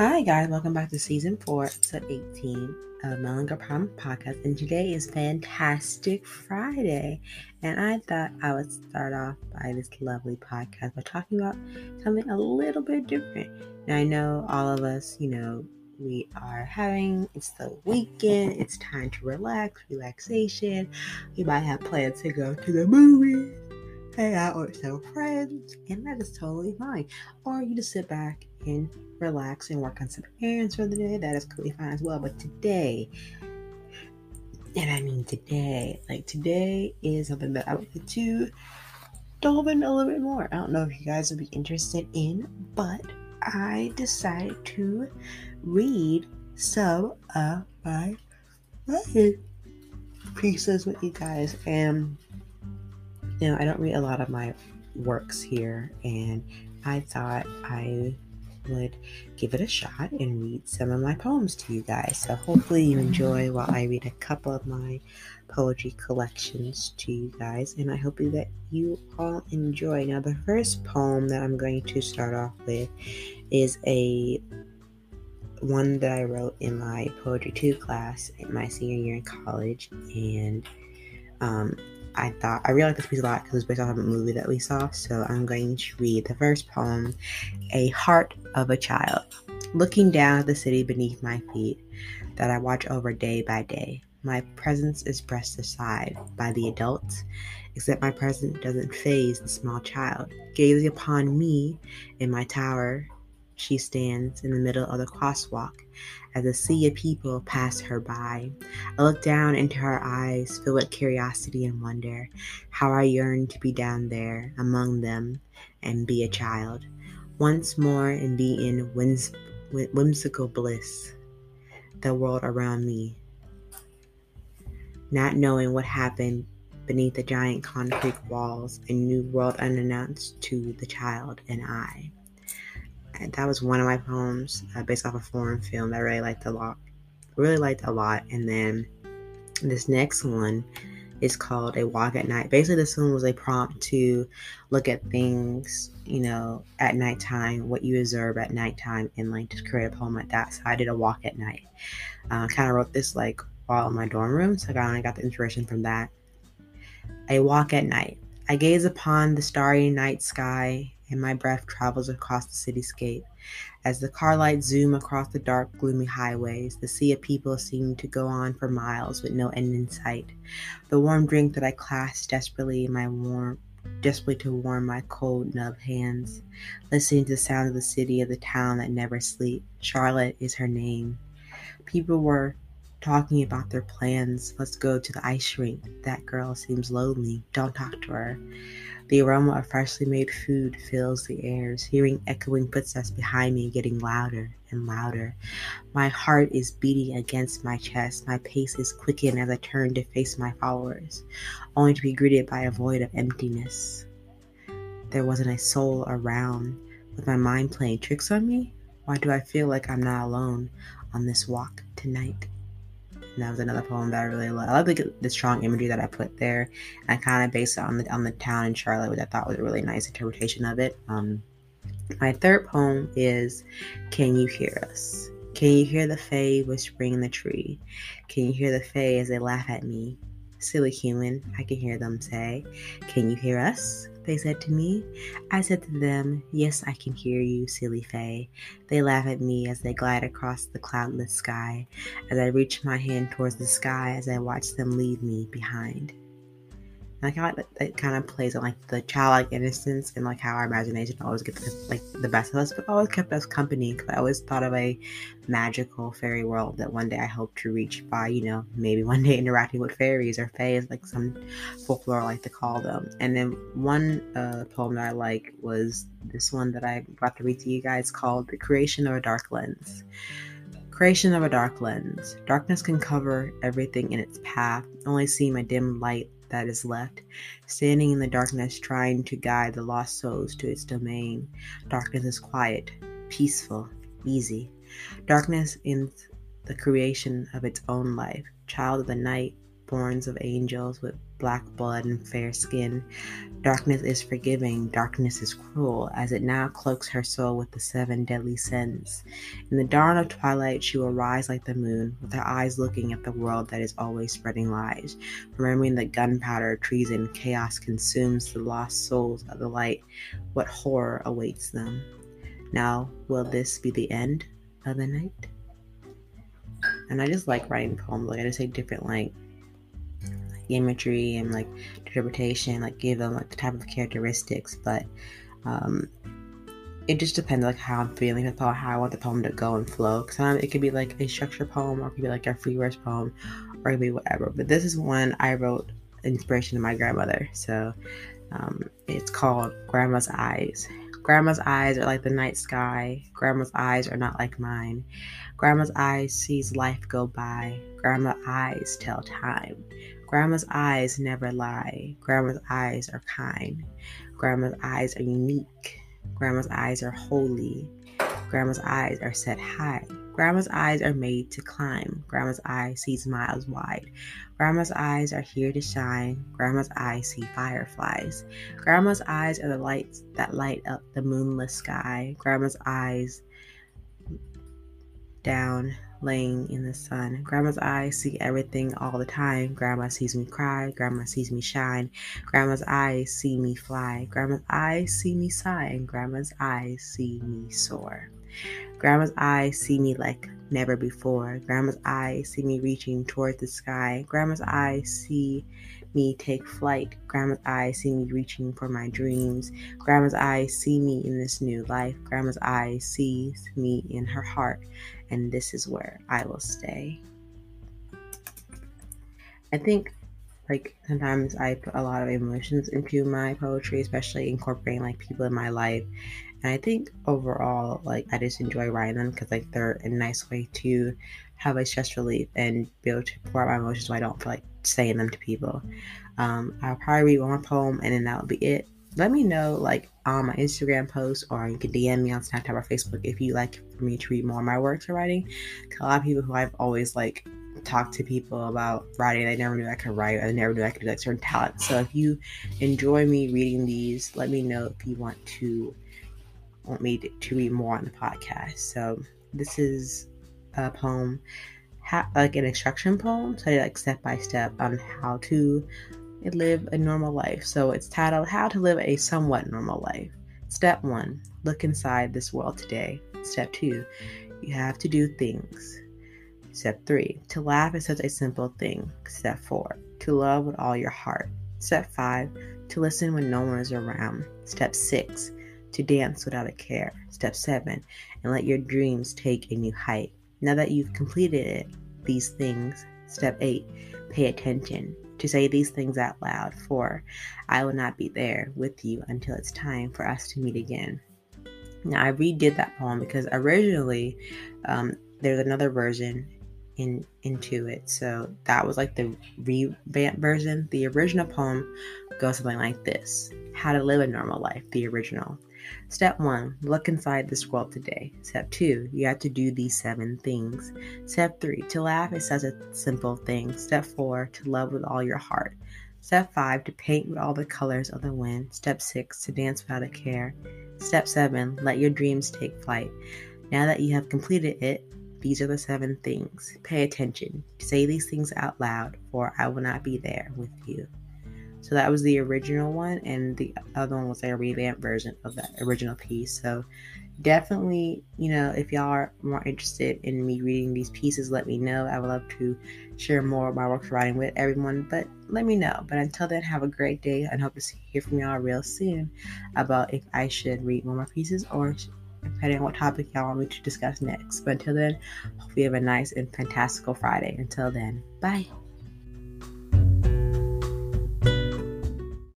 Hi, guys. Welcome back to season four, episode 18 of Melanger Prime Podcast. And today is Fantastic Friday. And I thought I would start off by this lovely podcast by talking about something a little bit different. Now, I know all of us, you know, we are having it's the weekend, it's time to relax, relaxation. We might have plans to go to the movies, hang out with some friends, and that is totally fine. Or you just sit back and relax and work on some errands for the day. That is completely fine as well. But today, and I mean today, like today is something that I like to delve in a little bit more. I don't know if you guys would be interested in, but I decided to read some of my writing pieces with you guys. And know, I don't read a lot of my works here, and I thought I would give it a shot and read some of my poems to you guys. So hopefully you enjoy while I read a couple of my poetry collections to you guys, and I hope that you all enjoy. Now, the first poem that I'm going to start off with is a one that I wrote in my poetry two class in my senior year in college, and um, I thought I really like this piece a lot because it's based off of a movie that we saw. So I'm going to read the first poem, A Heart of a Child. Looking down at the city beneath my feet that I watch over day by day. My presence is brushed aside by the adults, except my presence doesn't phase the small child. Gazing upon me in my tower, she stands in the middle of the crosswalk as a sea of people pass her by. I look down into her eyes, filled with curiosity and wonder, how I yearn to be down there among them and be a child. Once more and be in whims- whimsical bliss, the world around me, not knowing what happened beneath the giant concrete walls, a new world unannounced to the child and I that was one of my poems uh, based off a foreign film that I really liked a lot. Really liked a lot. And then this next one is called A Walk at Night. Basically, this one was a prompt to look at things, you know, at nighttime, what you observe at nighttime, and like just create a poem like that. So I did a walk at night. Uh, kind of wrote this like while in my dorm room, so I kind of got the inspiration from that. A walk at night. I gaze upon the starry night sky and my breath travels across the cityscape. As the car lights zoom across the dark, gloomy highways, the sea of people seem to go on for miles with no end in sight. The warm drink that I clasp desperately in my warm desperately to warm my cold, nubbed hands, listening to the sound of the city of the town that never sleeps. Charlotte is her name. People were talking about their plans. Let's go to the ice rink. That girl seems lonely. Don't talk to her. The aroma of freshly made food fills the airs, hearing echoing footsteps behind me getting louder and louder. My heart is beating against my chest. My pace is quickened as I turn to face my followers, only to be greeted by a void of emptiness. There wasn't a soul around. With my mind playing tricks on me? Why do I feel like I'm not alone on this walk tonight? And that was another poem that I really love. I love the, the strong imagery that I put there. I kind of based it on the on the town in Charlotte, which I thought was a really nice interpretation of it. Um, my third poem is "Can You Hear Us?" Can you hear the fae whispering in the tree? Can you hear the fae as they laugh at me? Silly human, I can hear them say, Can you hear us? They said to me. I said to them, Yes, I can hear you, silly Fay. They laugh at me as they glide across the cloudless sky, as I reach my hand towards the sky as I watch them leave me behind. And I kind of like that, kind of plays on like the childlike innocence and like how our imagination always gets like the best of us, but always kept us company. Because I always thought of a magical fairy world that one day I hope to reach by, you know, maybe one day interacting with fairies or fays, like some folklore I like to call them. And then one uh, poem that I like was this one that I brought to read to you guys called "The Creation of a Dark Lens." Creation of a dark lens. Darkness can cover everything in its path, only seeing a dim light that is left, standing in the darkness trying to guide the lost souls to its domain. Darkness is quiet, peaceful, easy. Darkness in the creation of its own life, child of the night, firstborns of angels with black blood and fair skin. Darkness is forgiving, darkness is cruel, as it now cloaks her soul with the seven deadly sins. In the dawn of twilight, she will rise like the moon, with her eyes looking at the world that is always spreading lies, remembering that gunpowder, treason, chaos consumes the lost souls of the light. What horror awaits them? Now, will this be the end of the night? And I just like writing poems. Like I just take different like imagery and like interpretation, like give them like the type of characteristics. But um, it just depends like how I'm feeling about how I want the poem to go and flow. Because it could be like a structured poem, or it could be like a free verse poem, or it could be whatever. But this is one I wrote inspiration to my grandmother. So um, it's called Grandma's Eyes. Grandma's eyes are like the night sky. Grandma's eyes are not like mine. Grandma's eyes sees life go by. Grandma's eyes tell time. Grandma's eyes never lie. Grandma's eyes are kind. Grandma's eyes are unique. Grandma's eyes are holy. Grandma's eyes are set high. Grandma's eyes are made to climb. Grandma's eyes sees miles wide. Grandma's eyes are here to shine. Grandma's eyes see fireflies. Grandma's eyes are the lights that light up the moonless sky. Grandma's eyes down laying in the sun. Grandma's eyes see everything all the time. Grandma sees me cry. Grandma sees me shine. Grandma's eyes see me fly. Grandma's eyes see me sigh. And grandma's eyes see me soar. Grandma's eyes see me like never before. Grandma's eyes see me reaching toward the sky. Grandma's eyes see me take flight. Grandma's eyes see me reaching for my dreams. Grandma's eyes see me in this new life. Grandma's eyes sees me in her heart, and this is where I will stay. I think like sometimes I put a lot of emotions into my poetry, especially incorporating like people in my life. And I think overall, like I just enjoy writing them because like they're a nice way to have a stress relief and be able to pour out my emotions so I don't feel like saying them to people. Um, I'll probably read one poem and then that'll be it. Let me know like on my Instagram post or you can DM me on Snapchat or Facebook if you like for me to read more of my works or writing. A lot of people who I've always like talked to people about writing, I never knew I could write. I never knew I could do like certain talents. So if you enjoy me reading these, let me know if you want to want me to, to read more on the podcast. So this is a poem, like an instruction poem, so like step by step on how to live a normal life. So it's titled How to Live a Somewhat Normal Life. Step one, look inside this world today. Step two, you have to do things. Step three, to laugh is such a simple thing. Step four, to love with all your heart. Step five, to listen when no one is around. Step six, to dance without a care. Step seven, and let your dreams take a new height. Now that you've completed it, these things. Step eight, pay attention. To say these things out loud, for I will not be there with you until it's time for us to meet again. Now, I redid that poem because originally um, there's another version in into it. So that was like the revamped version. The original poem goes something like this How to Live a Normal Life, the original. Step one, look inside this world today. Step two, you have to do these seven things. Step three, to laugh is such a simple thing. Step four, to love with all your heart. Step five, to paint with all the colors of the wind. Step six, to dance without a care. Step seven, let your dreams take flight. Now that you have completed it, these are the seven things. Pay attention. Say these things out loud, for I will not be there with you. So that was the original one, and the other one was a revamped version of that original piece. So definitely, you know, if y'all are more interested in me reading these pieces, let me know. I would love to share more of my works writing with everyone, but let me know. But until then, have a great day and hope to hear from y'all real soon about if I should read more, more pieces or depending on what topic y'all want me to discuss next. But until then, hope you have a nice and fantastical Friday. Until then, bye.